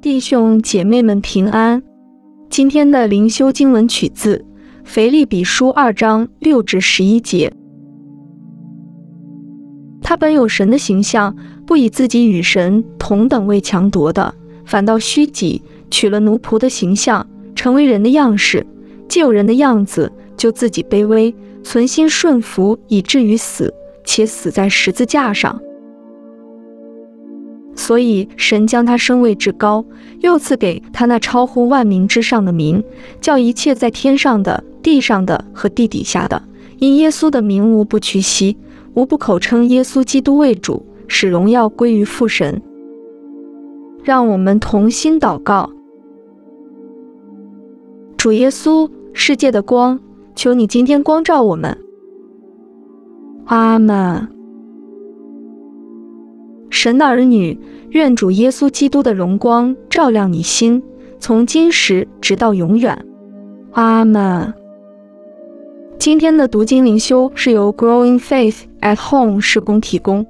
弟兄姐妹们平安。今天的灵修经文取自腓立比书二章六至十一节。他本有神的形象，不以自己与神同等为强夺的，反倒虚己，取了奴仆的形象，成为人的样式。既有人的样子，就自己卑微，存心顺服，以至于死，且死在十字架上。所以神将他升为至高，又赐给他那超乎万民之上的名，叫一切在天上的、地上的和地底下的，因耶稣的名无不屈膝，无不口称耶稣基督为主，使荣耀归于父神。让我们同心祷告：主耶稣，世界的光，求你今天光照我们。阿门。神的儿女，愿主耶稣基督的荣光照亮你心，从今时直到永远。阿门。今天的读经灵修是由 Growing Faith at Home 施工提供。